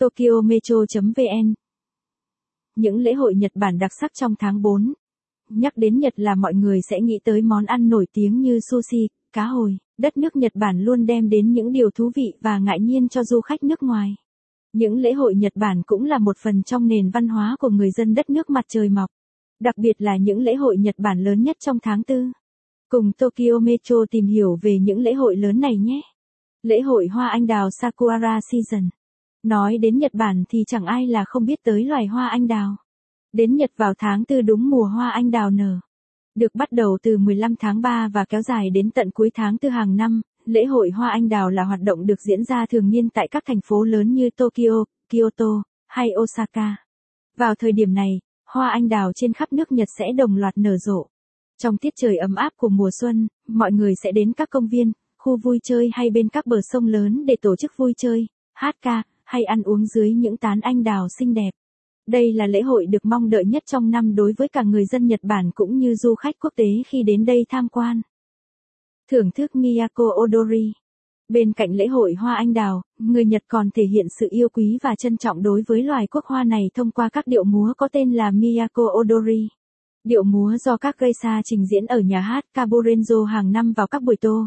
Tokyo Metro.vn Những lễ hội Nhật Bản đặc sắc trong tháng 4 Nhắc đến Nhật là mọi người sẽ nghĩ tới món ăn nổi tiếng như sushi, cá hồi. Đất nước Nhật Bản luôn đem đến những điều thú vị và ngại nhiên cho du khách nước ngoài. Những lễ hội Nhật Bản cũng là một phần trong nền văn hóa của người dân đất nước mặt trời mọc. Đặc biệt là những lễ hội Nhật Bản lớn nhất trong tháng 4. Cùng Tokyo Metro tìm hiểu về những lễ hội lớn này nhé. Lễ hội hoa anh đào Sakura Season. Nói đến Nhật Bản thì chẳng ai là không biết tới loài hoa anh đào. Đến Nhật vào tháng Tư đúng mùa hoa anh đào nở. Được bắt đầu từ 15 tháng 3 và kéo dài đến tận cuối tháng Tư hàng năm, lễ hội hoa anh đào là hoạt động được diễn ra thường niên tại các thành phố lớn như Tokyo, Kyoto hay Osaka. Vào thời điểm này, hoa anh đào trên khắp nước Nhật sẽ đồng loạt nở rộ. Trong tiết trời ấm áp của mùa xuân, mọi người sẽ đến các công viên, khu vui chơi hay bên các bờ sông lớn để tổ chức vui chơi, hát ca, hay ăn uống dưới những tán anh đào xinh đẹp. Đây là lễ hội được mong đợi nhất trong năm đối với cả người dân Nhật Bản cũng như du khách quốc tế khi đến đây tham quan. Thưởng thức Miyako Odori Bên cạnh lễ hội hoa anh đào, người Nhật còn thể hiện sự yêu quý và trân trọng đối với loài quốc hoa này thông qua các điệu múa có tên là Miyako Odori. Điệu múa do các geisha trình diễn ở nhà hát Kaburenzo hàng năm vào các buổi tô.